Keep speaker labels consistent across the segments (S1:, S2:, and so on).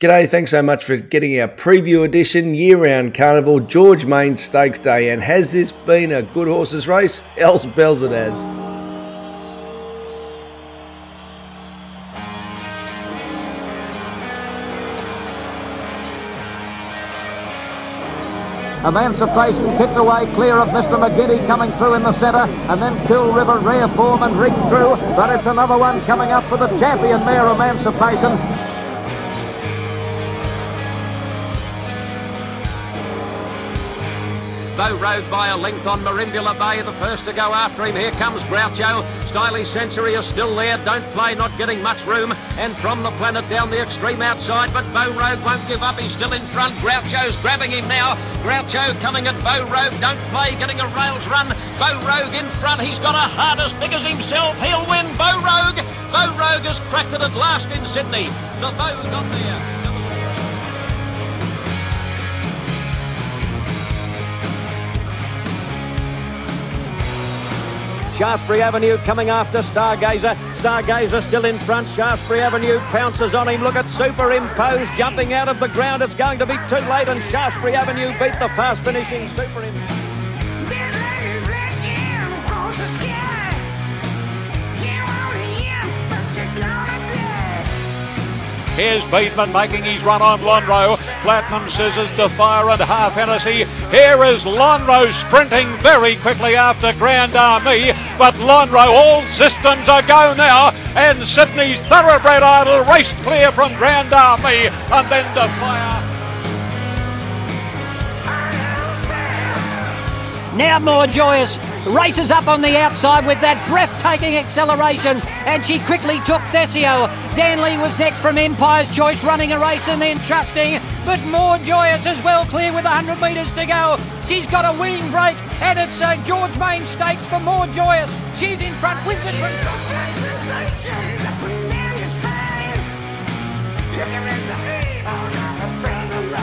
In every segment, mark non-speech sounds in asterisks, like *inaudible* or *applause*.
S1: G'day, thanks so much for getting our preview edition year round carnival George Main Stakes Day. And has this been a good horses race? Else bells it has.
S2: Emancipation kicked away clear of Mr. McGiddy coming through in the centre and then Kill River rare form and rigged through but it's another one coming up for the champion mare Emancipation
S3: Though rode by a length on Merimbula Bay, the first to go after him. Here comes Groucho. Stylish Sensory is still there. Don't play, not getting much room. And from the planet down the extreme outside, but Bow Rogue won't give up. He's still in front. Groucho's grabbing him now. Groucho coming at Bow Rogue. Don't play, getting a rails run. Bow Rogue in front. He's got a heart as big as himself. He'll win. Bow Rogue. Bow Rogue has cracked it at last in Sydney. The Bow got there.
S2: Shaftesbury Avenue coming after Stargazer. Stargazer still in front. Shaftesbury Avenue pounces on him. Look at Superimpose jumping out of the ground. It's going to be too late, and Shaftesbury Avenue beat the fast finishing Superimpose.
S4: Here's Beadman making his run on Lonhro. Platinum Scissors, Defier and Half Hennessy. Here is Lonhro sprinting very quickly after Grand Army. But Lonhro, all systems are go now. And Sydney's Thoroughbred Idol raced clear from Grand Army. And then Defier.
S5: Now more joyous. Races up on the outside with that breathtaking acceleration, and she quickly took Thesio. Danleigh was next from Empire's Choice, running a race and then trusting, but more joyous as well, clear with 100 metres to go. She's got a winning break, and it's uh, George Main Stakes for more joyous. She's in front, wins it.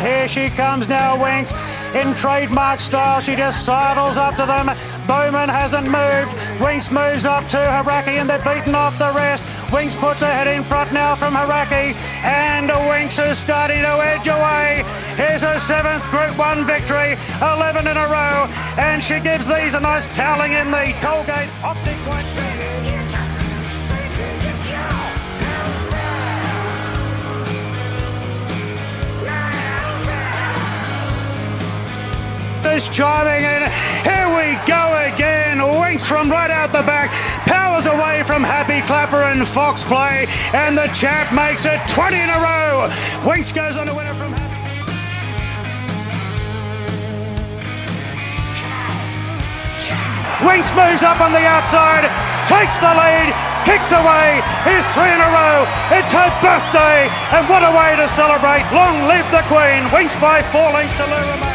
S6: Here she comes now, Winks. In trademark style, she just sidles up to them. Bowman hasn't moved. Winks moves up to Hauraki and they're beaten off the rest. Winks puts her head in front now from Hauraki. And Winks is starting to edge away. Here's her seventh Group 1 victory, 11 in a row. And she gives these a nice toweling in the Colgate Optic White is chiming in. We go again. Winks from right out the back. Powers away from Happy Clapper and Fox Play. And the champ makes it 20 in a row. Winks goes on to win it from Happy. Winks moves up on the outside, takes the lead, kicks away. Here's three in a row. It's her birthday, and what a way to celebrate. Long live the Queen. Winks by four lengths to Lou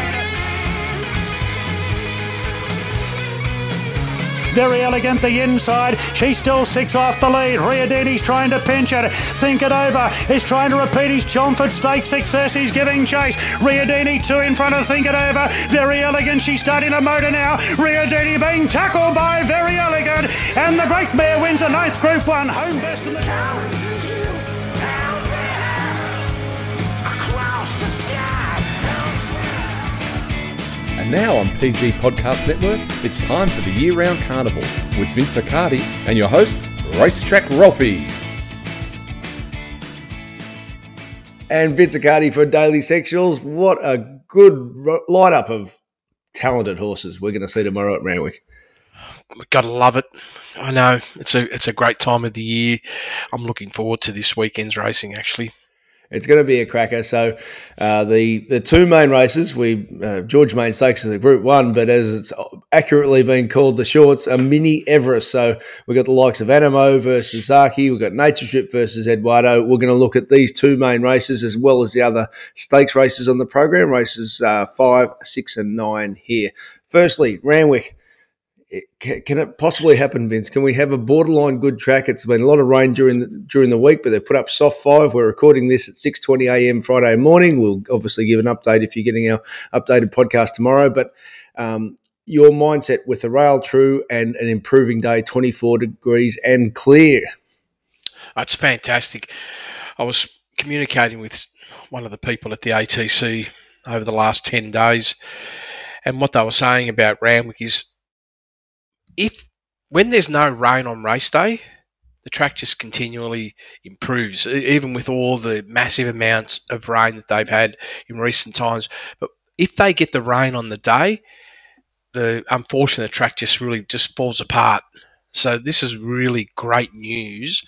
S6: Verry Elegant the inside. She still six off the lead. Riodini's trying to pinch it. Think it over. He's trying to repeat his Chelmsford Stakes success. He's giving chase. Riodini two in front of Think it over. Verry Elegant. She's starting a motor now. Riodini being tackled by Verry Elegant. And the Great Mare wins a nice Group 1. Home best in the
S7: And now on PG Podcast Network, it's time for the year round carnival with Vince Accardi and your host, Racetrack Ralphie.
S1: And Vince Accardi for Daily Sectionals. What a good lineup of talented horses we're going to see tomorrow at Randwick.
S8: We've got to love it. I know it's a it's a great time of the year. I'm looking forward to this weekend's racing. Actually,
S1: It's going to be a cracker. So uh, the the two main races, we uh, George Main Stakes is a Group One, but as it's accurately been called, the shorts a mini Everest. So we've got the likes of Anamoe versus Zaaki. We've got Nature Strip versus Eduardo. We're going to look at these two main races as well as the other stakes races on the program, races uh, five, six, and nine here. Firstly, Randwick. Can it possibly happen, Vince? Can we have a borderline good track? It's been a lot of rain during the, during the week, but they've put up soft five. We're recording this at six twenty a.m. Friday morning. We'll obviously give an update if you're getting our updated podcast tomorrow. But um, your mindset with the rail true and an improving day, twenty four degrees and clear.
S8: That's fantastic. I was communicating with one of the people at the ATC over the last 10 days, and what they were saying about Randwick is if when there's no rain on race day, the track just continually improves, even with all the massive amounts of rain that they've had in recent times. But if they get the rain on the day, the unfortunate track just really just falls apart. So this is really great news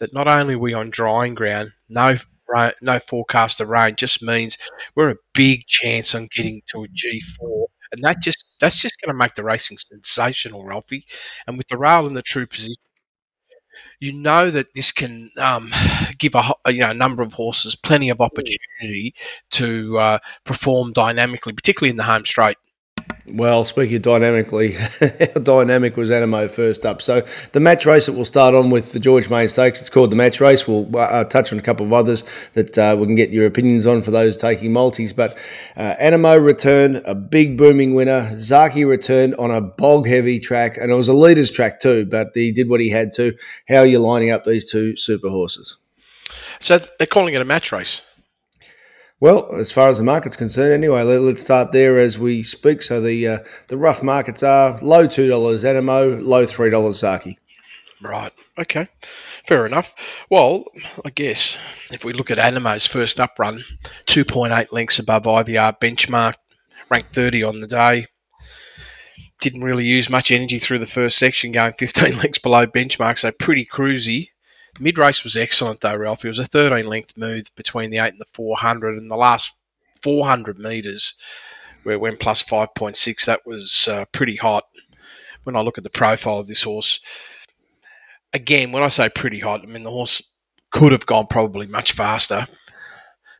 S8: that not only are we on drying ground, no no forecast of rain just means we're a big chance on getting to a G4 and that just that's just going to make the racing sensational, Ralphie. And with the rail in the true position, you know that this can um, *sighs* give a you know a number of horses plenty of opportunity to uh, perform dynamically, particularly in the home straight.
S1: Well, speaking dynamically, *laughs* how dynamic was Anamoe first up? So the match race that we'll start on with the George Main Stakes. It's called the match race. We'll uh, touch on a couple of others that uh, we can get your opinions on for those taking multis. But uh, Anamoe returned, a big booming winner. Zaaki returned on a bog heavy track, and it was a leader's track too. But he did what he had to. How are you lining up these two super horses?
S8: So they're calling it a match race.
S1: Well, as far as the market's concerned, anyway, let, us start there as we speak. So the uh, the rough markets are low two dollars Anamoe, low three dollars Zaaki.
S8: Right. Okay. Fair enough. Well, I guess if we look at Anamoe's first up run, two point eight links above IVR benchmark, ranked thirty on the day. Didn't really use much energy through the first section, going 15 *laughs* links below benchmark, so pretty cruisy. Mid race was excellent though, Ralph. It was a 13 length move between the 8 and the 400, and the last 400 metres, where it went plus 5.6, that was uh, pretty hot. When I look at the profile of this horse, again, when I say pretty hot, I mean the horse could have gone probably much faster,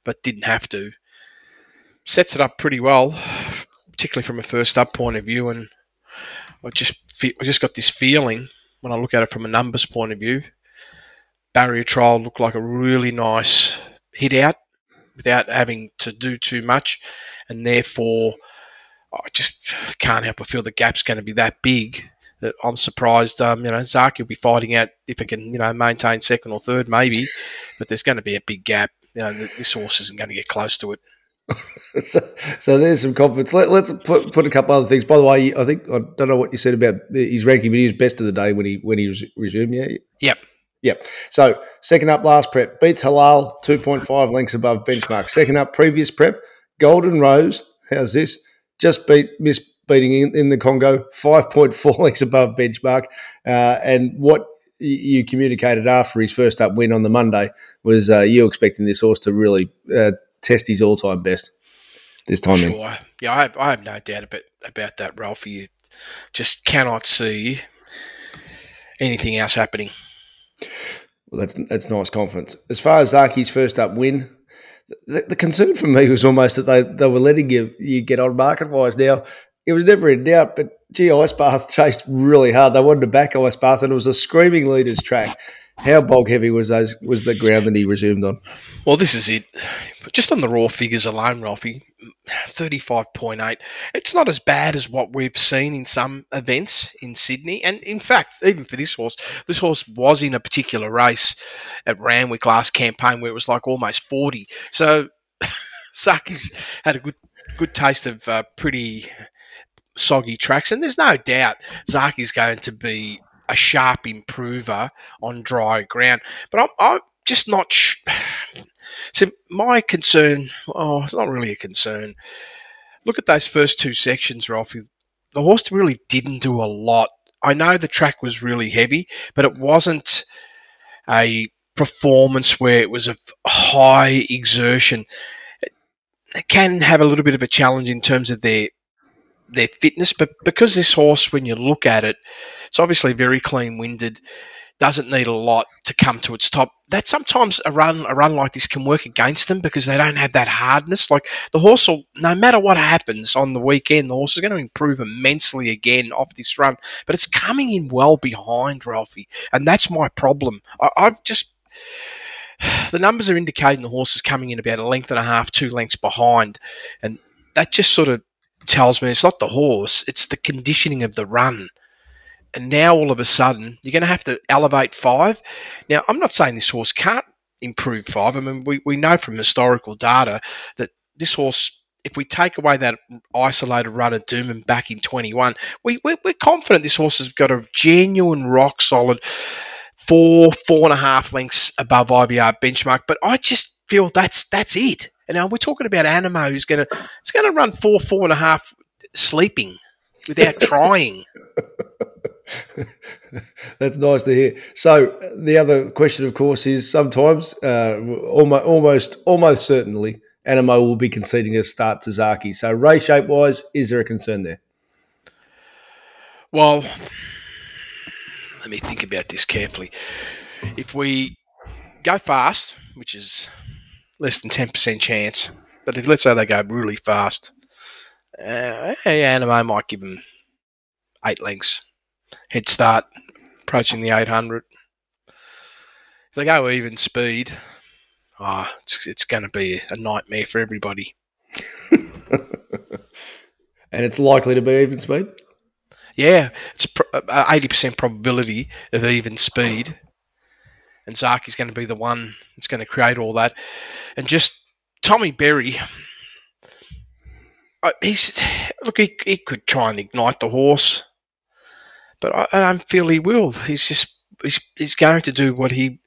S8: but didn't have to. Sets it up pretty well, particularly from a first up point of view, and I just I just got this feeling when I look at it from a numbers point of view barrier trial looked like a really nice hit out without having to do too much, and therefore I just can't help but feel the gap's going to be that big that I'm surprised. Um, you know, Zaaki will be fighting out if it can, you know, maintain second or third, maybe, but there's going to be a big gap. You know, this horse isn't going to get close to it. *laughs*
S1: so, so, there's some confidence. Let, us put put a couple other things. By the way, I think I don't know what you said about his ranking, but he was best of the day when he when he resumed. Yeah.
S8: Yep.
S1: Yep. So second up, last prep beats Halal, two point five lengths above benchmark. Second up, previous prep, Golden Rose. How's this? Just beat miss beating in, in the Congo, five point four *laughs* lengths above benchmark. Uh, and what you communicated after his first up win on the Monday was uh, you expecting this horse to really uh, test his all time best this time.
S8: Sure. In. Yeah, I have, I have no doubt about about that, Ralphie. You just cannot see anything else happening.
S1: Well, that's that's nice confidence. As far as Zaaki's first up win, the, the, concern for me was almost that they, they were letting you you get on market wise. Now it was never in doubt, but gee, Ice Bath *laughs* chased really hard. They wanted to back Ice Bath, and it was a screaming leaders track. How bog heavy was those was the ground that he resumed on?
S8: Well, this is it. Just on the raw figures alone, Ralphie, 35.8. It's not as bad as what we've seen in some events in Sydney. And in fact, even for this horse, this horse was in a particular race at Randwick last campaign where it was like almost 40. So *laughs* Zaaki's had a good good taste of uh, pretty soggy tracks. And there's no doubt Zaaki's going to be a sharp improver on dry ground. But I'm, I'm just not. Sh- *sighs* so my concern, oh, it's not really a concern. Look at those first two sections, Ralphie. The horse really didn't do a lot. I know the track was really heavy, but it wasn't a performance where it was of high exertion. It can have a little bit of a challenge in terms of their their fitness, but because this horse, when you look at it, it's obviously very clean winded doesn't need a lot to come to its top. That sometimes a run a run like this can work against them because they don't have that hardness. Like the horse will, no matter what happens on the weekend, the horse is going to improve immensely again off this run. But it's coming in well behind Ralphie, and that's my problem. I, I've just *sighs* the numbers are indicating the horse is coming in about a length and a half, two lengths behind, and that just sort of tells me it's not the horse, it's the conditioning of the run and now all of a sudden you're going to have to elevate five. Now, I'm not saying this horse can't improve five. I mean, we, we know from historical data that this horse if we take away that isolated run of Doomben back in 21, we, we're, we're confident this horse has got a genuine, rock solid four, four and a half lengths above IBR benchmark. But I just feel that's that's it. And now we're talking about Anamoe, who's going to it's going to run four, four and a half sleeping without *laughs* trying. *laughs*
S1: That's nice to hear. So the other question, of course, is sometimes, uh, almost, almost, almost certainly, Anamoe will be conceding a start to Zaaki. So race shape wise, is there a concern there?
S8: Well, let me think about this carefully. If we go fast, which is less than ten percent chance, but if let's say they go really fast, uh, Anamoe might give them eight lengths head start, approaching the 800. If they go even speed, oh, it's, it's going to be a nightmare for everybody. *laughs*
S1: and it's likely to be even speed?
S8: Yeah, it's uh, eighty percent probability of even speed, and Zaaki's going to be the one that's going to create all that. And just Tommy Berry, uh, he's look, he, he could try and ignite the horse, but I, I don't feel he will. He's just he's, he's going to do what he,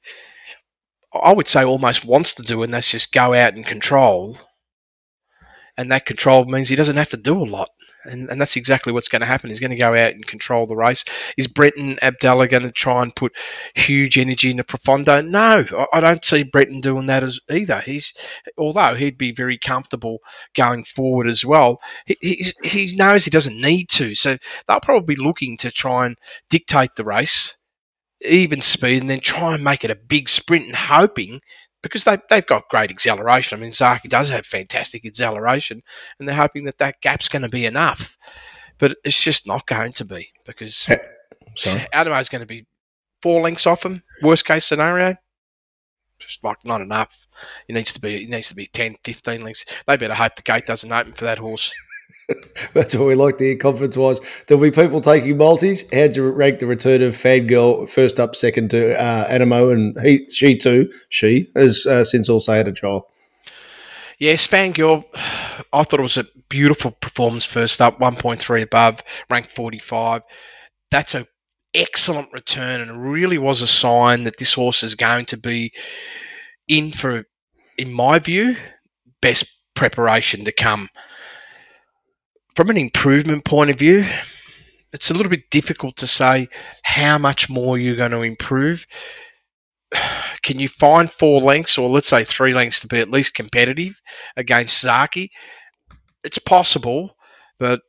S8: I would say, almost wants to do, and that's just go out and control. And that control means he doesn't have to do a lot. And, and that's exactly what's going to happen. He's going to go out and control the race. Is Brenton Avdulla going to try and put huge energy into Profondo? No, I, I don't see Brenton doing that as either. He's although he'd be very comfortable going forward as well. He, he knows he doesn't need to, so they'll probably be looking to try and dictate the race, even speed, and then try and make it a big sprint, and hoping because they, they've got great acceleration. I mean, Zaaki does have fantastic acceleration, and they're hoping that that gap's going to be enough. But it's just not going to be because Anamoe is going to be four lengths off him. Worst case scenario, just like not enough. It needs to be it needs to be 10, 15 lengths. They better hope the gate doesn't open for that horse. *laughs*
S1: That's what we like to hear conference wise. There'll be people taking multis. How'd you rank the return of Fangirl first up, second to uh, Anamoe, and he, she too, she has uh, since also had a trial.
S8: Yes, Fangirl, I thought it was a beautiful performance first up, 1.3 above, ranked 45. That's a excellent return and really was a sign that this horse is going to be in for, in my view, best preparation to come from an improvement point of view, it's a little bit difficult to say how much more you're going to improve. *sighs* Can you find four lengths or let's say three lengths to be at least competitive against Zaaki? It's possible, but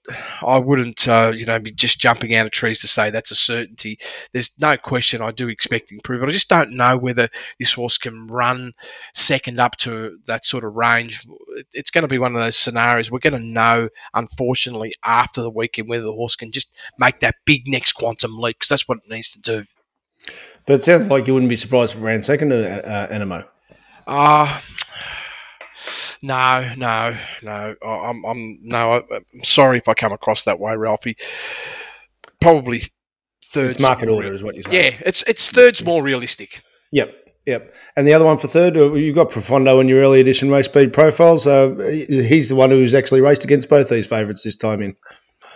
S8: I wouldn't, uh, you know, be just jumping out of trees to say that's a certainty. There's no question I do expect improvement. I just don't know whether this horse can run second up to that sort of range. It's going to be one of those scenarios we're going to know, unfortunately, after the weekend whether the horse can just make that big next quantum leap because that's what it needs to do.
S1: But it sounds like you wouldn't be surprised if it ran second to uh, Anamoe.
S8: Ah. Uh, no, no, no. I'm, I'm no. I'm sorry if I come across that way, Ralphie. Probably third.
S1: It's market order is what you're
S8: saying. Yeah, it's it's third's more realistic.
S1: Yep. Yep. And the other one for third, uh, you've got Profondo in your early edition race speed profiles. Uh, he's the one who's actually raced against both these favourites this time in.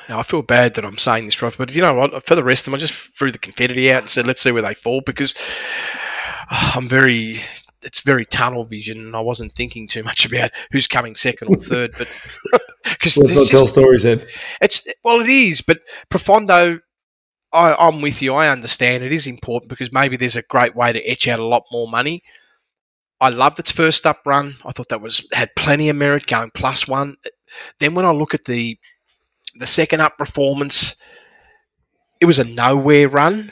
S8: Now, I feel bad that I'm saying this, Rob, but you know what? For the rest of them, I just threw the confetti out and said, let's see where they fall because I'm very it's very tunnel vision, and I wasn't thinking too much *laughs* about who's coming second or third. But *laughs*
S1: because let's not tell stories, Ed.
S8: It's well, it is, but Profondo. I, I'm with you. I understand it is important because maybe there's a great way to etch out a lot more money. I loved its first up run. I thought that was had plenty of merit going plus one. Then when I look at the the second up performance, it was a nowhere run.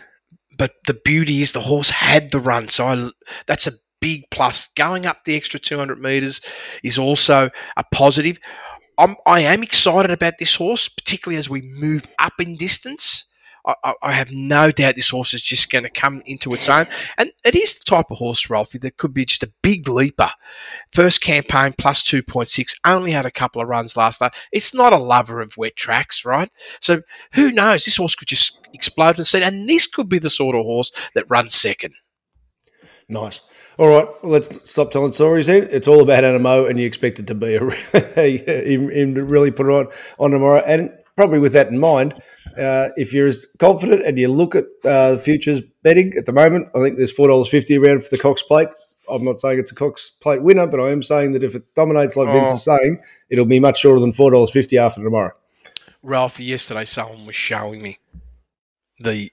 S8: But the beauty is the horse had the run, so I, that's a big plus. Going up the extra 200 metres is also a positive. I'm, I am excited about this horse, particularly as we move up in distance. I, I, have no doubt this horse is just going to come into its own. And it is the type of horse, Ralphie, that could be just a big leaper. First campaign plus 2.6, only had a couple of runs last night. It's not a lover of wet tracks, right? So who knows? This horse could just explode and see. And this could be the sort of horse that runs second.
S1: Nice. All right, let's stop telling stories. Then it's all about Anamoe, and you expect it to be a, *laughs* *laughs* really put it on on tomorrow. And probably with that in mind, uh, if you're as confident and you look at uh, futures betting at the moment, I think there's four dollars fifty around for the Cox Plate. I'm not saying it's a Cox Plate winner, but I am saying that if it dominates like Vince
S8: Oh.
S1: is saying, it'll be much shorter than four dollars fifty after tomorrow.
S8: Ralph, yesterday someone was showing me the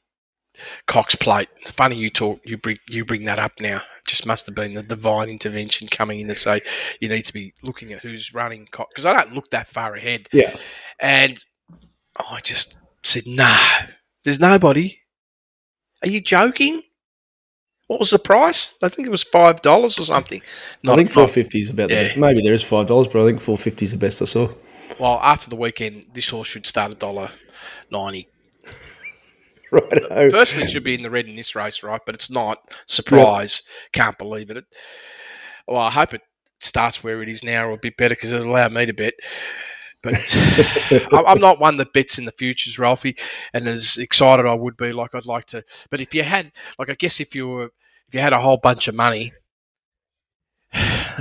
S8: Cox plate. Funny you talk, you bring you bring that up now. Just must have been the divine intervention coming in to say you need to be looking at who's running Cox because I don't look that far ahead.
S1: Yeah.
S8: And I just said, no, there's nobody. Are you joking? What was the price? I think it was five dollars or something.
S1: I think four fifty is about the
S8: Yeah.
S1: best. Maybe there is five dollars, but I think four fifty is the best I saw.
S8: Well, after the weekend, this horse should start a dollar ninety. *laughs*
S1: Right. Oh.
S8: Firstly, it should be in the red in this race, right? But it's not. Surprise! Can't believe it. Well, I hope it starts where it is now or a bit better because it'll allow me to bet. But *laughs* I'm I'm not one that bets in the futures, Ralphie, and as excited I would be, like I'd like to. But if you had, like, I guess if you were, if you had a whole bunch of money,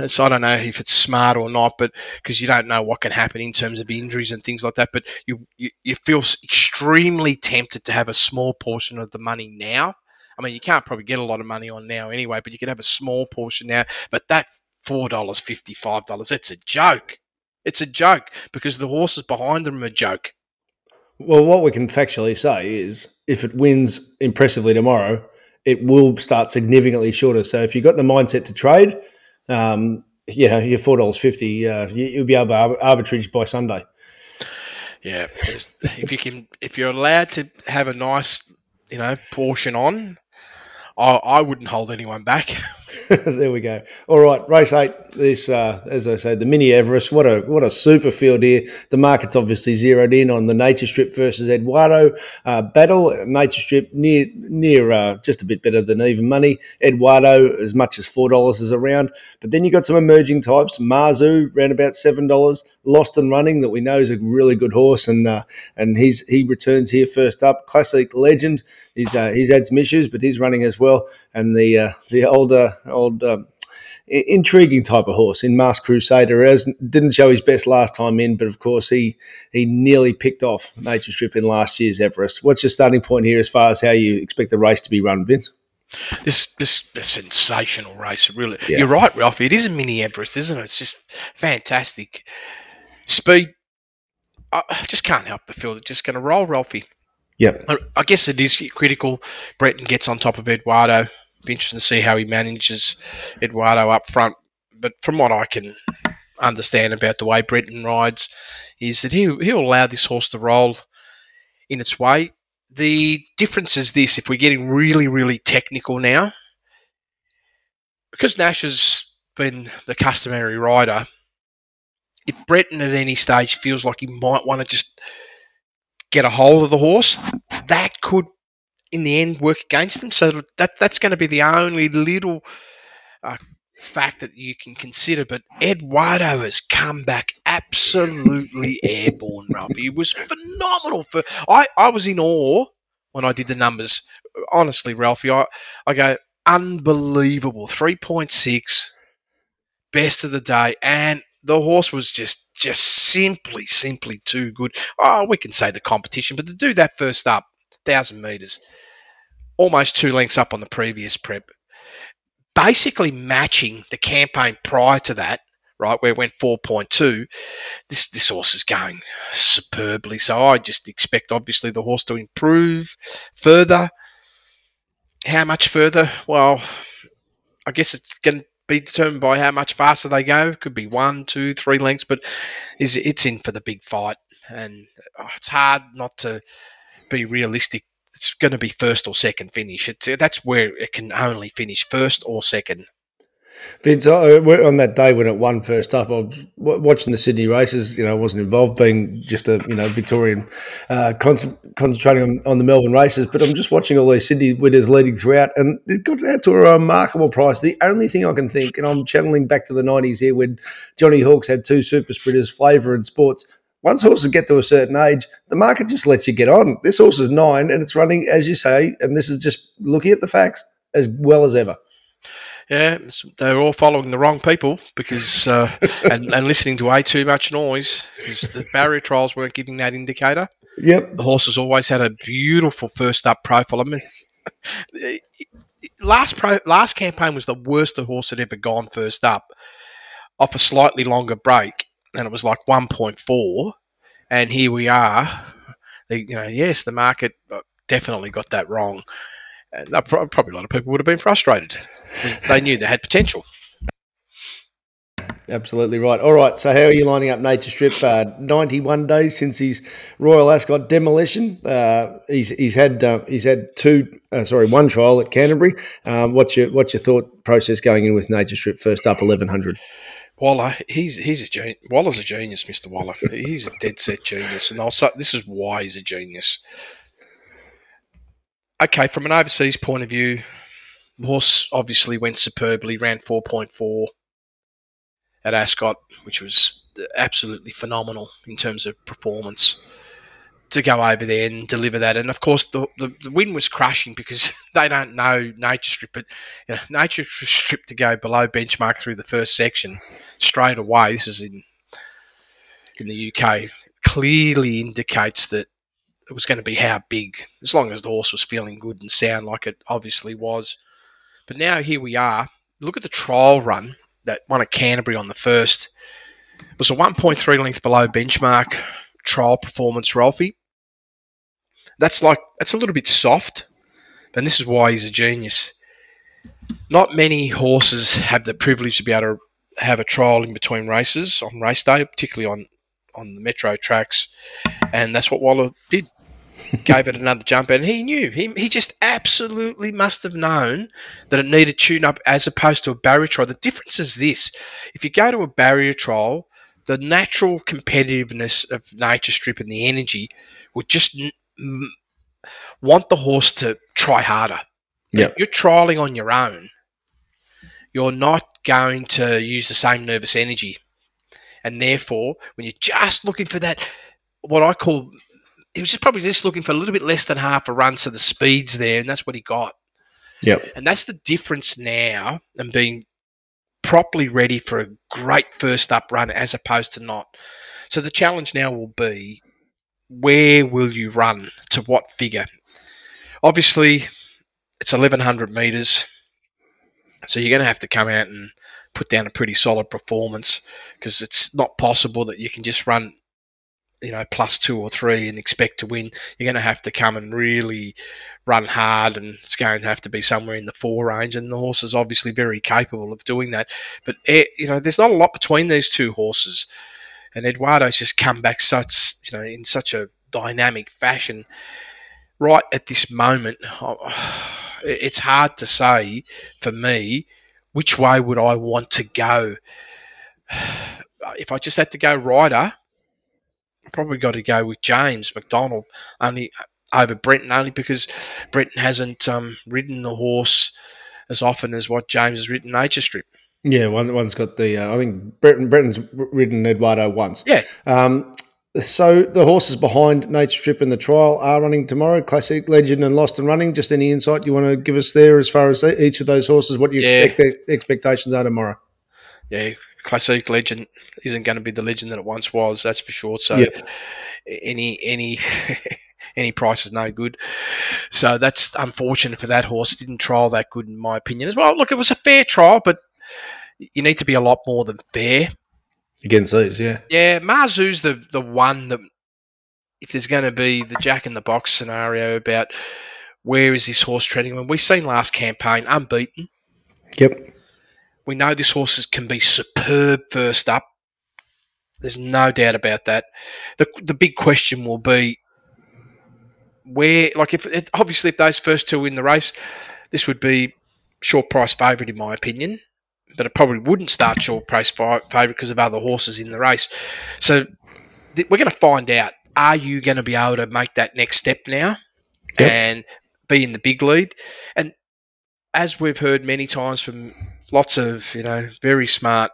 S8: so I don't know if it's smart or not, but because you don't know what can happen in terms of injuries and things like that. But you, you you feel extremely tempted to have a small portion of the money now. I mean, you can't probably get a lot of money on now anyway, but you can have a small portion now. But that four dollars fifty, five dollars, it's a joke. It's a joke because the horses behind them are a joke.
S1: Well, what we can factually say is if it wins impressively tomorrow, it will start significantly shorter. So if you've got the mindset to trade, um, you know, your four dollars fifty, uh, you, you'll be able to arbitrage by Sunday.
S8: Yeah, if you can, if you're allowed to have a nice, you know, portion on, I, I wouldn't hold anyone back. *laughs* *laughs*
S1: there we go. All right, race eight. This, uh, as I said, the Mini Everest. What a what a super field here. The market's obviously zeroed in on the Nature Strip versus Eduardo uh, battle. Nature Strip near near uh, just a bit better than even money. Eduardo as much as four dollars is around. But then you got some emerging types. Marzu around about seven dollars. Lost and Running that we know is a really good horse, and uh, and he's he returns here first up. Classic Legend. He's uh, he's had some issues, but he's running as well. And the uh, the older old um, i- intriguing type of horse in Mask Crusader as didn't show his best last time in, but of course he he nearly picked off Nature Strip in last year's Everest. What's your starting point here as far as how you expect the race to be run, Vince?
S8: this this a sensational race, really.
S1: Yeah.
S8: You're right, Ralphie. It is a mini Everest, isn't it? It's just fantastic. Speed. I just can't help but feel they're just going to roll, Ralphie.
S1: Yep.
S8: I- I guess it is critical. Brenton gets on top of Eduardo. Be interesting to see how he manages Eduardo up front. But from what I can understand about the way Brenton rides, is that he he'll allow this horse to roll in its way. The difference is this: if we're getting really, really technical now, because Nash has been the customary rider. If Brenton at any stage feels like he might want to just get a hold of the horse, that could, in the end, work against them. So that that's going to be the only little uh, fact that you can consider. But Eduardo has come back absolutely *laughs* airborne, Ralph. He was phenomenal. For I, I was in awe when I did the numbers. Honestly, Ralphie, I, I go unbelievable. Three point six, best of the day, and the horse was just just simply, simply too good. Oh, we can say the competition, but to do that first up, thousand meters, almost two lengths up on the previous prep, basically matching the campaign prior to that, right, where it went four point two. This this horse is going superbly. So I just expect, obviously, the horse to improve further. How much further? Well, I guess it's going to be determined by how much faster they go. Could be one, two, three lengths, but is it's in for the big fight, and oh, it's hard not to be realistic. It's going to be first or second finish. It's that's where it can only finish first or second.
S1: Vince, I, on that day when it won first up, I was watching the Sydney races. You know, I wasn't involved, being just a you know Victorian, uh, con- concentrating on, on the Melbourne races. But I'm just watching all these Sydney winners leading throughout, and it got out to a remarkable price. The only thing I can think, and I'm channeling back to the '90s here, when Johnny Hawkes had two super sprinters, Flavour and Sports. Once horses get to a certain age, the market just lets you get on. This horse is nine, and it's running as you say, and this is just looking at the facts as well as ever.
S8: Yeah, they're all following the wrong people because uh, *laughs* and, and listening to way too much noise because the barrier trials weren't giving that indicator.
S1: Yep.
S8: The horse has always had a beautiful first up profile. I mean, last pro, last campaign was the worst the horse had ever gone first up off a slightly longer break, and it was like 1.4. And here we are. The, you know, yes, the market definitely got that wrong. And probably a lot of people would have been frustrated. They knew they had potential.
S1: Absolutely right. All right. So, how are you lining up Nature Strip? Uh, Ninety-one days since his Royal Ascot demolition. Uh, he's he's had uh, he's had two, uh, sorry, one trial at Canterbury. Um, what's your what's your thought process going in with Nature Strip first up eleven hundred?
S8: Waller, he's he's a genius. Waller's a genius, Mister Waller. He's a dead set genius, and also this is why he's a genius. Okay, from an overseas point of view, horse obviously went superbly, ran four point four at Ascot, which was absolutely phenomenal in terms of performance to go over there and deliver that. And of course, the, the, the win was crushing because *laughs* they don't know Nature Strip, but you know, Nature Strip to go below benchmark through the first section straight away. This is in in the UK. Clearly indicates that it was going to be how big, as long as the horse was feeling good and sound like it obviously was. But now here we are. Look at the trial run that won at Canterbury on the first. It was a 1.3 length below benchmark trial performance, Ralphie. That's like that's a little bit soft, and this is why he's a genius. Not many horses have the privilege to be able to have a trial in between races on race day, particularly on on the metro tracks, and that's what Waller did *laughs* gave it another jump, and he knew. He, he just absolutely must have known that it needed tune up as opposed to a barrier trial. The difference is this if you go to a barrier trial, the natural competitiveness of Nature Strip and the energy would just want the horse to try harder.
S1: Yeah.
S8: You're trialing on your own. You're not going to use the same nervous energy. And therefore, when you're just looking for that, what I call he was just probably just looking for a little bit less than half a run, so the speed's there, and that's what he got.
S1: Yep.
S8: And that's the difference now, and being properly ready for a great first up run as opposed to not. So the challenge now will be where will you run to what figure? Obviously, it's 1100 meters, so you're going to have to come out and put down a pretty solid performance because it's not possible that you can just run you know, plus two or three and expect to win, you're going to have to come and really run hard, and it's going to have to be somewhere in the four range. And the horse is obviously very capable of doing that. But eh, you know, there's not a lot between these two horses, and Eduardo's just come back such you know in such a dynamic fashion. Right at this moment, *sighs* it's hard to say for me which way would I want to go. *sighs* If I just had to go rider, I probably got to go with James McDonald only over Brenton only because Brenton hasn't um, ridden the horse as often as what James has ridden Nature Strip.
S1: Yeah, one one's got the. Uh, I think Brenton Brenton's ridden Eduardo once.
S8: Yeah.
S1: Um, so the horses behind Nature Strip in the trial are running tomorrow. Classic, Legend, and Lost and Running. Just any insight you want to give us there as far as each of those horses? What you yeah. expect the expectations are tomorrow?
S8: Yeah, classic legend isn't going to be the legend that it once was. That's for sure. So any any *laughs* any price is no good. So that's unfortunate for that horse. It didn't trial that good in my opinion as well. Look, it was a fair trial, but you need to be a lot more than fair
S1: against these. Yeah,
S8: yeah. Marzu's the the one that if there's going to be the Jack in the Box scenario about where is this horse trending when we've seen last campaign unbeaten.
S1: Yep.
S8: We know this horse can be superb first up. There's no doubt about that. The, the big question will be where, like, if it, obviously if those first two win the race, this would be short price favourite in my opinion. But it probably wouldn't start short price favourite because of other horses in the race. So th- we're going to find out. Are you going to be able to make that next step now yep. and be in the big lead? And as we've heard many times from lots of you know very smart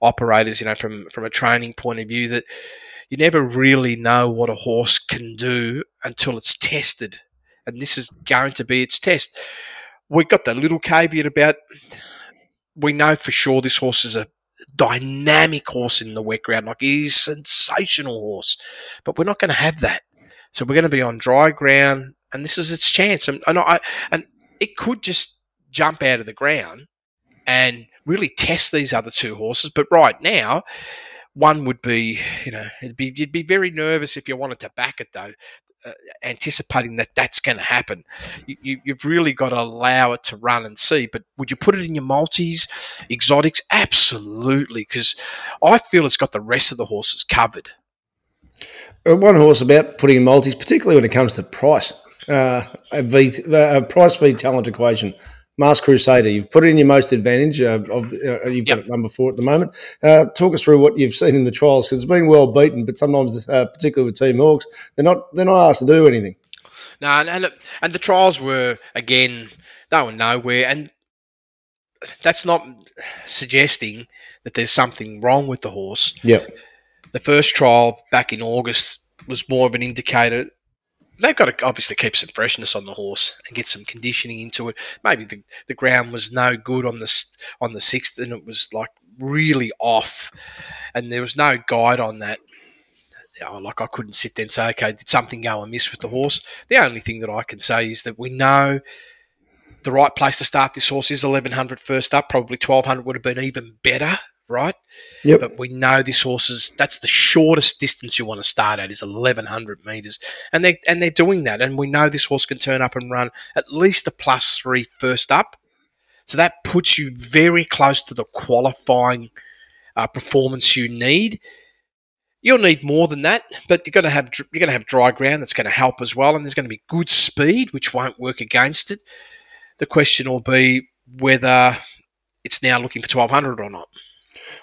S8: operators, you know, from from a training point of view, that you never really know what a horse can do until it's tested, and this is going to be its test. We've got the little caveat about we know for sure this horse is a dynamic horse in the wet ground. Like he is a sensational horse, but we're not going to have that. So we're going to be on dry ground, and this is its chance. And, and I and it could just jump out of the ground and really test these other two horses. But right now, one would be, you know, it'd be you'd be very nervous if you wanted to back it though, uh, anticipating that that's going to happen. You, you've really got to allow it to run and see. But would you put it in your multis, exotics? Absolutely, because I feel it's got the rest of the horses covered.
S1: Uh, One horse about putting in multis, particularly when it comes to price, uh, a price v talent equation. Masked Crusader, you've put it in your most advantage. Uh, of, uh, you've got it number four at the moment. Uh, talk us through what you've seen in the trials because it's been well beaten, but sometimes, uh, particularly with Team Hawkes, they're not they're not asked to do anything.
S8: No, and, and and the trials were again they were nowhere, and that's not suggesting that there's something wrong with the horse.
S1: Yep.
S8: The first trial back in August was more of an indicator. They've got to obviously keep some freshness on the horse and get some conditioning into it. Maybe the, the ground was no good on the on the sixth, and it was like really off, and there was no guide on that. Like I couldn't sit there and say, okay, did something go amiss with the horse? The only thing that I can say is that we know the right place to start this horse is 1100 first up. Probably 1200 would have been even better, right?
S1: Yep.
S8: But we know this horse is that's the shortest distance you want to start at is 1100 meters, and they and they're doing that. And we know this horse can turn up and run at least a plus three first up. So that puts you very close to the qualifying uh, performance you need. You'll need more than that, but you're going to have you're going to have dry ground that's going to help as well, and there's going to be good speed, which won't work against it. The question will be whether it's now looking for 1200 or not.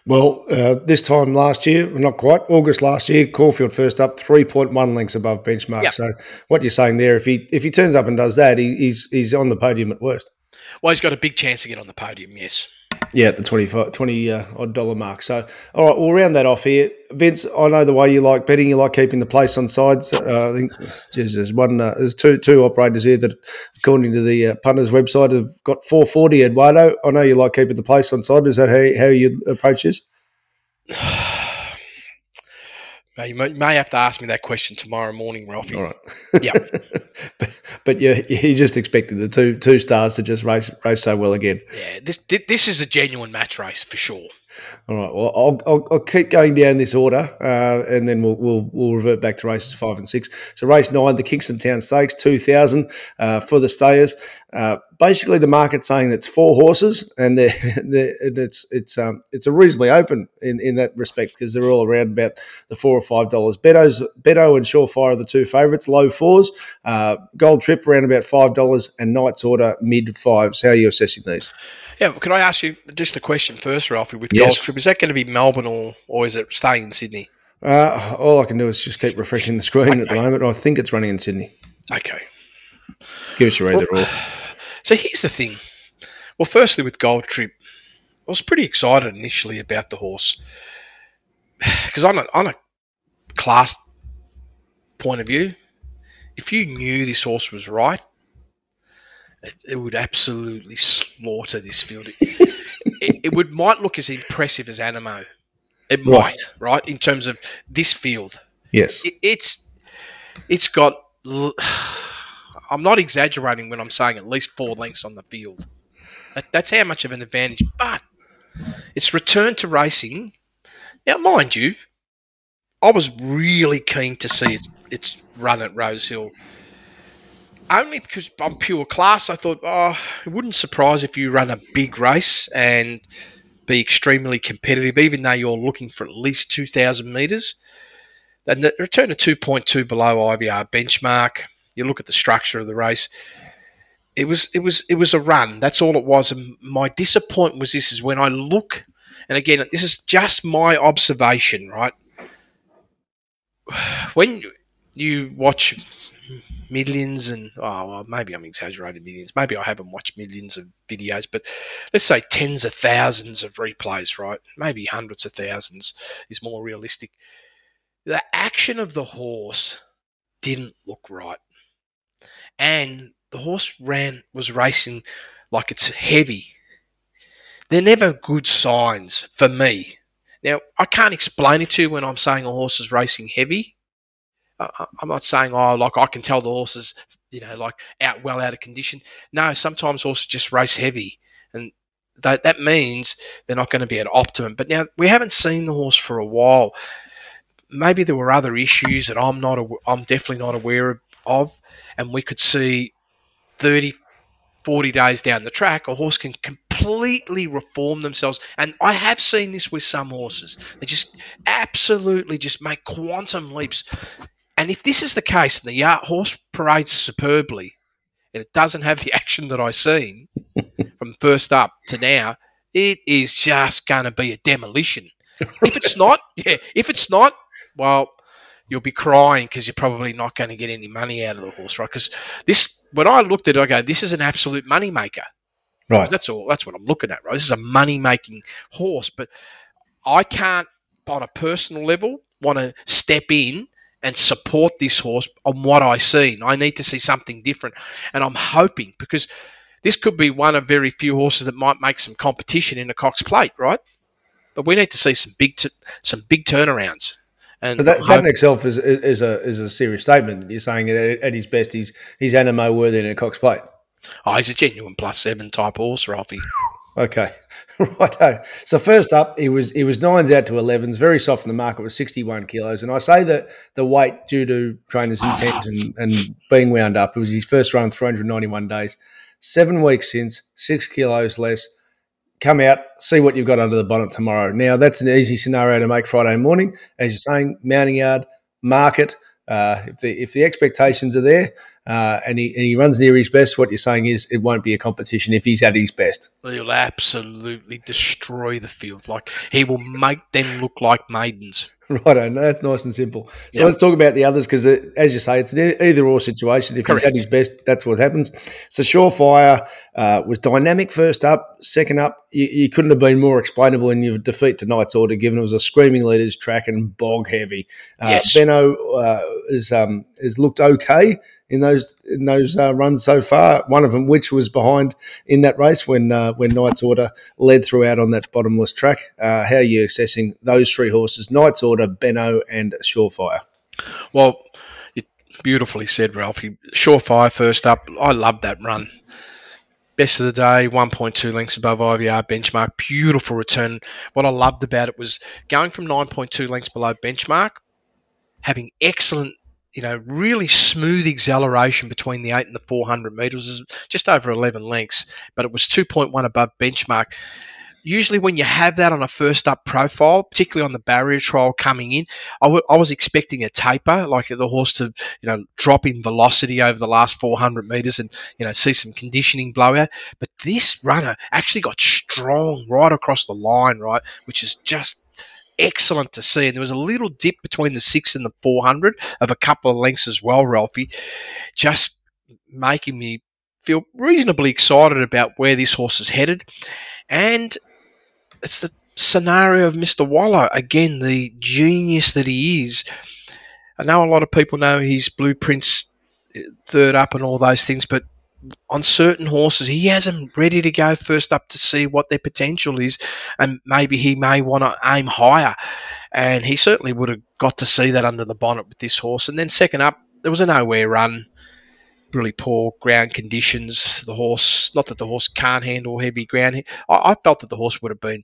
S1: Well, uh, this time last year, not quite, August last year, Caulfield first up, three point one lengths above benchmark.
S8: Yep.
S1: So what you're saying there, if he if he turns up and does that, he, he's he's on the podium at worst.
S8: Well, he's got a big chance to get on the podium. Yes.
S1: Yeah, at the 25, 20 uh, odd dollar mark. So, all right, we'll round that off here. Vince, I know the way you like betting. You like keeping the place on sides. Uh, I think geez, there's one. Uh, there's two two operators here that, according to the uh, punters website, have got 440. Eduardo, I know you like keeping the place on side. Is that how, how you approach this? *sighs* *sighs* *sighs*
S8: You may, you may have to ask me that question tomorrow morning, Ralphie.
S1: All right.
S8: Yeah. *laughs*
S1: but, but you you just expected the two two stars to just race race so well again.
S8: Yeah, this this is a genuine match race for sure.
S1: All right. Well, I'll, I'll, I'll keep going down this order, uh, and then we'll, we'll we'll revert back to races five and six. So, race nine, the Kingston Town Stakes, two thousand uh, for the stayers. Uh, basically, the market's saying that's four horses, and *laughs* they're, and it's it's um it's a reasonably open in, in that respect because they're all around about the four or five dollars. Beto's Beto and Surefire are the two favourites, low fours. Uh, Gold Trip around about five dollars, and Knight's Order mid fives. How are you assessing these?
S8: Yeah, well, could I ask you just a question first, Ralphie? With
S1: Yes.
S8: Gold Trip, is that going to be Melbourne or, or is it staying in Sydney?
S1: Uh, all I can do is just keep refreshing the screen at the moment. I think it's running in Sydney.
S8: Okay.
S1: Give us your either or. *sighs*
S8: So here's the thing. Well, firstly, with Gold Trip, I was pretty excited initially about the horse *sighs* because on a, on a class point of view, if you knew this horse was right, it, it would absolutely slaughter this field. It, *laughs* it, it would might look as impressive as Anamoe. It might, right, in terms of this field
S1: Yes.
S8: It, it's It's got, *sighs* I'm not exaggerating when I'm saying at least four lengths on the field. That, that's how much of an advantage. But its return to racing. Now, mind you, I was really keen to see its, its run at Rosehill. Only because I'm pure class, I thought, oh, it wouldn't surprise if you run a big race and be extremely competitive, even though you're looking for at least 2,000 metres. And the return to 2.2 below IBR benchmark. You look at the structure of the race. It was it was it was a run. That's all it was. And my disappointment was this is when I look, and again, this is just my observation, right? *sighs* When you watch millions and oh well, maybe I'm exaggerating millions. Maybe I haven't watched millions of videos, but let's say tens of thousands of replays, right? Maybe hundreds of thousands is more realistic the action of the horse didn't look right. And the horse ran was racing like it's heavy. they're never good signs for me. Now, I can't explain it to you when I'm saying a horse is racing heavy. I, I'm not saying, oh, like I can tell the horses, you know, like out well out of condition. No, sometimes horses just race heavy, and that that means they're not going to be at optimum. But now we haven't seen the horse for a while. Maybe there were other issues that I'm not, I'm definitely not aware of, and we could see 30, 40 days down the track, a horse can completely reform themselves. And I have seen this with some horses. They just absolutely just make quantum leaps. And if this is the case, and the horse parades superbly, and it doesn't have the *laughs* action that I've seen *laughs* from first up to now, it is just going to be a demolition. if it's not, *laughs* yeah, if it's not, well, you'll be crying because you're probably not going to get any money out of the horse, right? Because this, when I looked at it, I go, this is an absolute money maker.
S1: Right.
S8: That's all. That's what I'm looking at, right? This is a money making horse, but I can't, on a personal level, want to step in and support this horse on what I see. I need to see something different, and I'm hoping because this could be one of very few horses that might make some competition in the Cox Plate, right? But we need to see some big, t- some big turnarounds. And
S1: but that, that in itself is, is a is a serious statement. You're saying at, at his best, he's he's Anamoe worthy in a Cox Plate.
S8: Oh, he's a genuine plus seven type horse, Ralphie.
S1: Okay, *laughs* right. So first up, he was he was nines out to elevens, very soft in the market, was sixty one kilos. And I say that the weight due to trainers' intent and, and being wound up. It was his first run, three hundred ninety one days, seven weeks since, six kilos less. Come out, see what you've got under the bonnet tomorrow. Now that's an easy scenario to make Friday morning, as you're saying. Mounting yard, market. Uh, if the if the expectations are there, uh, and he and he runs near his best, what you're saying is it won't be a competition if he's at his best.
S8: He'll absolutely destroy the field. Like he will make them look like maidens. *laughs*
S1: Right, no, that's nice and simple. So yep. let's talk about the others because, as you say, it's an either or situation. If Correct. he's at his best, that's what happens. So Surefire uh, was dynamic first up, second up. You, you, couldn't have been more explainable in your defeat to Knight's Order, given it was a screaming leaders track and bog heavy. Uh, yes. Benno uh, is um, has looked okay in those in those uh, runs so far. One of them, which was behind in that race when uh, when Knight's Order led throughout on that bottomless track. Uh, how are you assessing those three horses: Knight's Order, Benno, and Surefire?
S8: Well, it beautifully said, Ralphie. Surefire first up. I love that run. Best of the day, 1.2 lengths above IVR benchmark. Beautiful return. What I loved about it was going from 9.2 lengths below benchmark, having excellent you know, really smooth acceleration between the 8 and the 400 metres is just over 11 lengths, but it was 2.1 above benchmark. Usually, when you have that on a first up profile, particularly on the barrier trial coming in, I, w- I was expecting a taper, like the horse to, you know, drop in velocity over the last 400 metres and, you know, see some conditioning blowout. But this runner actually got strong right across the line, right, which is just excellent to see. And there was a little dip between the six and the 400 of a couple of lengths as well, Ralphie, just making me feel reasonably excited about where this horse is headed. And it's the scenario of Mr. Waller. Again, the genius that he is. I know a lot of people know his blueprints uh, third up and all those things, but on certain horses, he has them ready to go first up to see what their potential is, and maybe he may want to aim higher. And he certainly would have got to see that under the bonnet with this horse. And then second up, there was a nowhere run, really poor ground conditions. The horse, not that the horse can't handle heavy ground. I, I felt that the horse would have been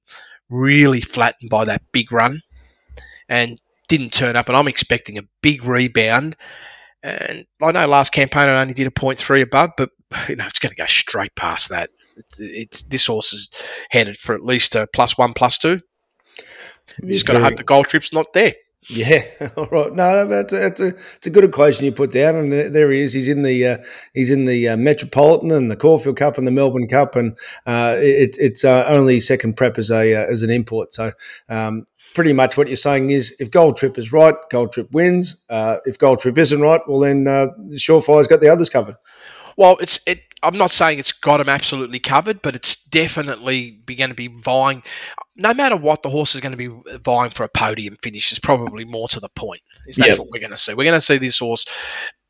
S8: really flattened by that big run, and didn't turn up. And I'm expecting a big rebound. And I know last campaign I only did a point three above, but *laughs* you know, it's going to go straight past that. It's, it's this horse is headed for at least a plus one, plus two. You just got to hope the Gold Trip's not there.
S1: Yeah, *laughs* all right. No, that's a, that's a it's a good equation you put down, and there he is. He's in the uh, he's in the uh, Metropolitan and the Caulfield Cup and the Melbourne Cup, and uh, it, it's uh, only second prep as a uh, as an import. So um, pretty much what you're saying is if Gold Trip is right, Gold Trip wins. Uh, if Gold Trip isn't right, well then uh, Surefire's got the others covered.
S8: Well, it's it. I'm not saying it's got him absolutely covered, but it's definitely going to be vying. No matter what, the horse is going to be vying for a podium finish. Is probably more to the point. Is that's yep. what we're going to see. We're going to see this horse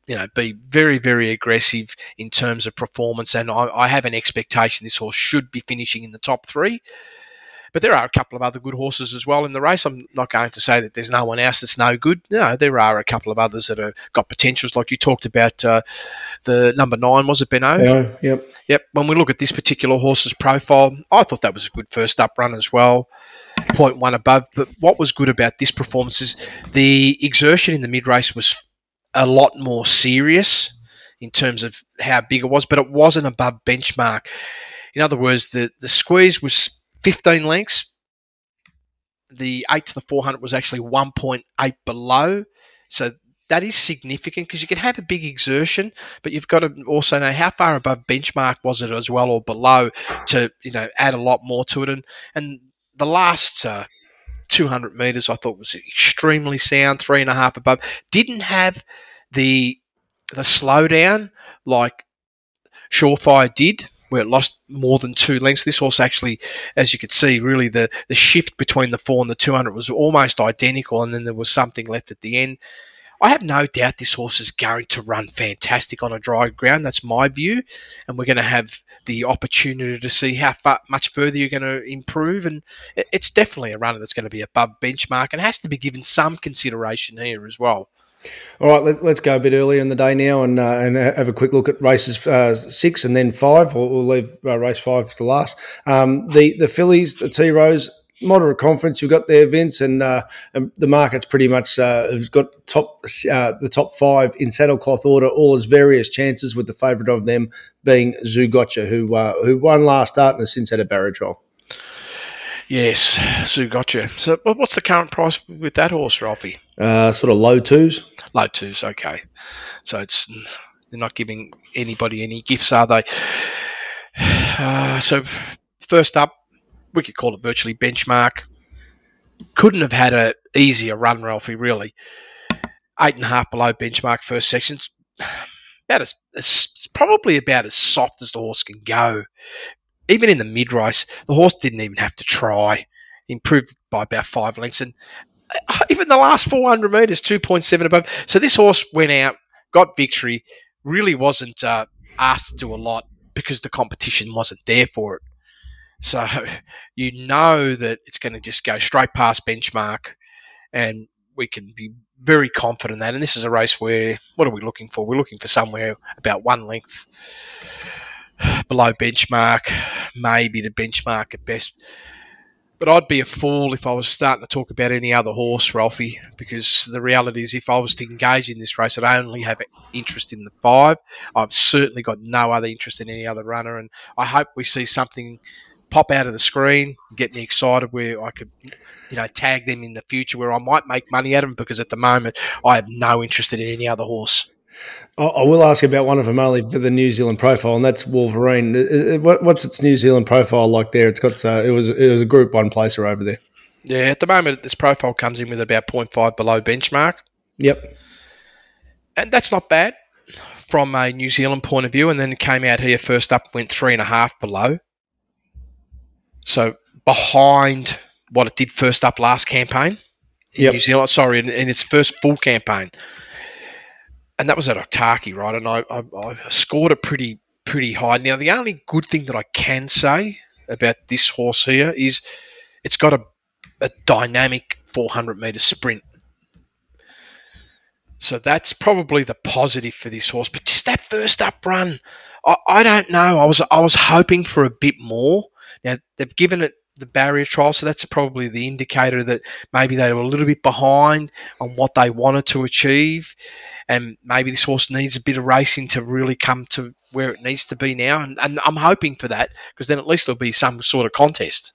S8: you know, be very, very aggressive in terms of performance. And I, I have an expectation this horse should be finishing in the top three. But there are a couple of other good horses as well in the race. I'm not going to say that there's no one else that's no good. No, there are a couple of others that have got potentials, like you talked about. Uh, the number nine was it Beno?
S1: Yeah, yep,
S8: yep. When we look at this particular horse's profile, I thought that was a good first up run as well. Point one above. But what was good about this performance is the exertion in the mid race was a lot more serious in terms of how big it was, but it wasn't above benchmark. In other words, the, the squeeze was 15 lengths. The 8 to the 400 was actually 1.8 below. So that is significant because you can have a big exertion, but you've got to also know how far above benchmark was it as well or below to you know add a lot more to it. And and the last uh, 200 meters I thought was extremely sound, three and a half above. Didn't have the the slowdown like Surefire did where it lost more than two lengths. This horse actually, as you could see, really the, the shift between the four and the 200 was almost identical, and then there was something left at the end. I have no doubt this horse is going to run fantastic on a dry ground. That's my view, and we're going to have the opportunity to see how far, much further you're going to improve. And it's definitely a runner that's going to be above benchmark and has to be given some consideration here as well.
S1: All right, let, us go a bit earlier in the day now and uh, and have a quick look at races uh, six and then five. We'll, we'll leave uh, race five to last. Um, the the fillies, the Tea Rose, moderate confidence. You've got their events, and, uh, and the market's pretty much uh, has got top uh, the top five in saddlecloth order, all as various chances, with the favourite of them being Zougotcha, who uh, who won last start and has since had a barrier trial.
S8: Yes, Zougotcha. So, what's the current price with that horse, Ralphie?
S1: Uh, sort of low twos.
S8: Low twos, okay. So it's they're not giving anybody any gifts, are they? *sighs* Uh, so first up, we could call it virtually benchmark. Couldn't have had a easier run, Ralphie. Really, eight and a half below benchmark first sections. *sighs* About as, as probably about as soft as the horse can go even in the mid race, the horse didn't even have to try. Improved by about five lengths, and even the last 400 metres, 2.7 above. So this horse went out, got victory, really wasn't uh, asked to do a lot because the competition wasn't there for it. So *laughs* you know that it's going to just go straight past benchmark, and we can be very confident that. And this is a race where what are we looking for? We're looking for somewhere about one length *sighs* below benchmark, maybe the benchmark at best. But I'd be a fool if I was starting to talk about any other horse, Ralphie, because the reality is if I was to engage in this race, I'd only have interest in the five. I've certainly got no other interest in any other runner, and I hope we see something pop out of the screen, get me excited where I could, you know, tag them in the future where I might make money at them because at the moment I have no interest in any other horse.
S1: I will ask about one of them only for the New Zealand profile, and that's Wolverine. What's its New Zealand profile like there? It's got uh, it was it was a Group One placer over there.
S8: Yeah, at the moment this profile comes in with about 0.5 below benchmark.
S1: Yep,
S8: and that's not bad from a New Zealand point of view. And then it came out here first up, went three and a half below. So behind what it did first up last campaign in yep. New Zealand. Sorry, in, in its first full campaign and that was at Otaki, right? And I, I, I, scored it pretty pretty high. Now, the only good thing that I can say about this horse here is it's got a, a dynamic 400 meter sprint. So that's probably the positive for this horse. But just that first up run, I, I don't know. I was I was hoping for a bit more. Now they've given it the barrier trial. So that's probably the indicator that maybe they were a little bit behind on what they wanted to achieve. And maybe this horse needs a bit of racing to really come to where it needs to be now. And, and I'm hoping for that because then at least there'll be some sort of contest.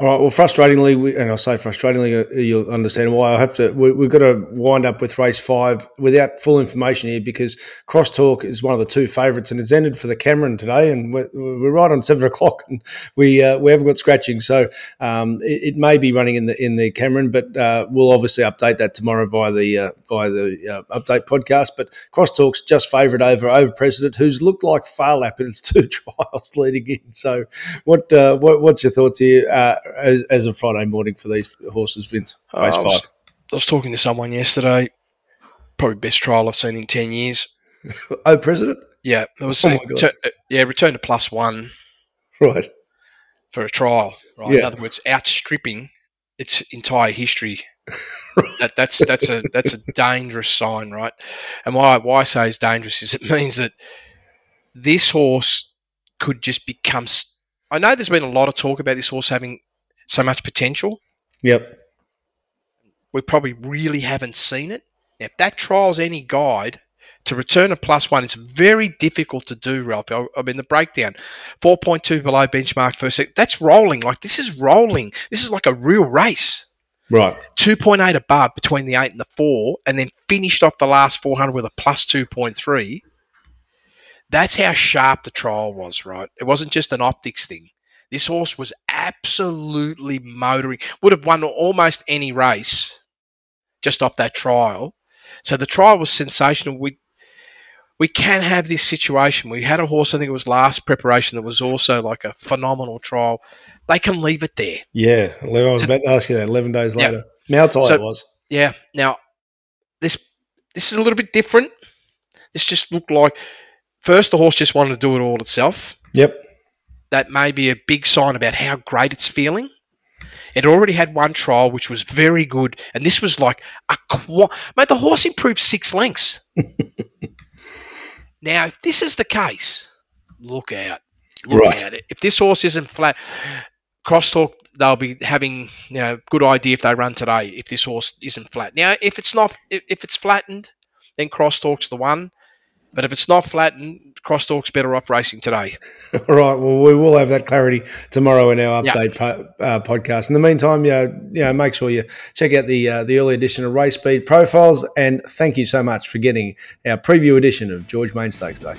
S1: All right. Well, frustratingly, we, and I'll say frustratingly, uh, you'll understand why I have to. We, have got to wind up with race five without full information here because Crosstalk is one of the two favourites and it's ended for the Cameron today, and we're, we're right on seven *laughs* o'clock, and we uh, we haven't got scratching, so um, it, it, may be running in the in the Cameron, but uh, we'll obviously update that tomorrow via the uh, via the uh, update podcast. But Crosstalk's just favourite over over President, who's looked like Phar Lap in its *laughs* two trials leading in. So, what, uh, what what's your thoughts here? As, as a Friday morning for these horses, Vince?
S8: Race uh, I, was, I was talking to someone yesterday, probably best trial I've seen in 10 years. *laughs*
S1: oh, president.
S8: Yeah, it was
S1: Oh
S8: return, uh, yeah return to plus one
S1: Right.
S8: for a trial. Right. In other words, outstripping its entire history. *laughs* that, that's that's a that's a dangerous sign, right? And why why I say it's dangerous is it *laughs* means that this horse could just become. I know there's been a lot of talk about this horse having so much potential.
S1: Yep.
S8: We probably really haven't seen it. If that trial's any guide, to return a plus one, it's very difficult to do, Ralph. I, I mean, the breakdown 4.2 below benchmark first. sec- That's rolling. Like, this is rolling. This is like a real race.
S1: Right.
S8: 2.8 above between the 8 and the 4, and then finished off the last 400 with a plus 2.3. That's how sharp the trial was, right? It wasn't just an optics thing. This horse was absolutely motoring, would have won almost any race just off that trial. So the trial was sensational. We we can have this situation. We had a horse, I think it was last preparation, that was also like a phenomenal trial. They can leave it there.
S1: Yeah. I was about to ask you that 11 days
S8: Yeah.
S1: later. Now tight
S8: So-
S1: it was.
S8: Yeah. Now, this this is a little bit different. This just looked like first the horse just wanted to do it all itself.
S1: Yep.
S8: That may be a big sign about how great it's feeling. It already had one trial which was very good, and this was like a qu- mate. The horse improved six lengths. *laughs* now, if this is the case, look out, look
S1: Right.
S8: out! If this horse isn't flat, crosstalk they'll be having you know good idea if they run today. If this horse isn't flat, now if it's not, if it's flattened, then crosstalk's the one. But if it's not flattened, crosstalk's better off racing today. *laughs*
S1: All right. Well, we will have that clarity tomorrow in our
S8: Yeah.
S1: update po- uh, podcast. In the meantime, you know, you know, make sure you check out the uh, the early edition of Race Speed Profiles, and thank you so much for getting our preview edition of George Main Stakes Day.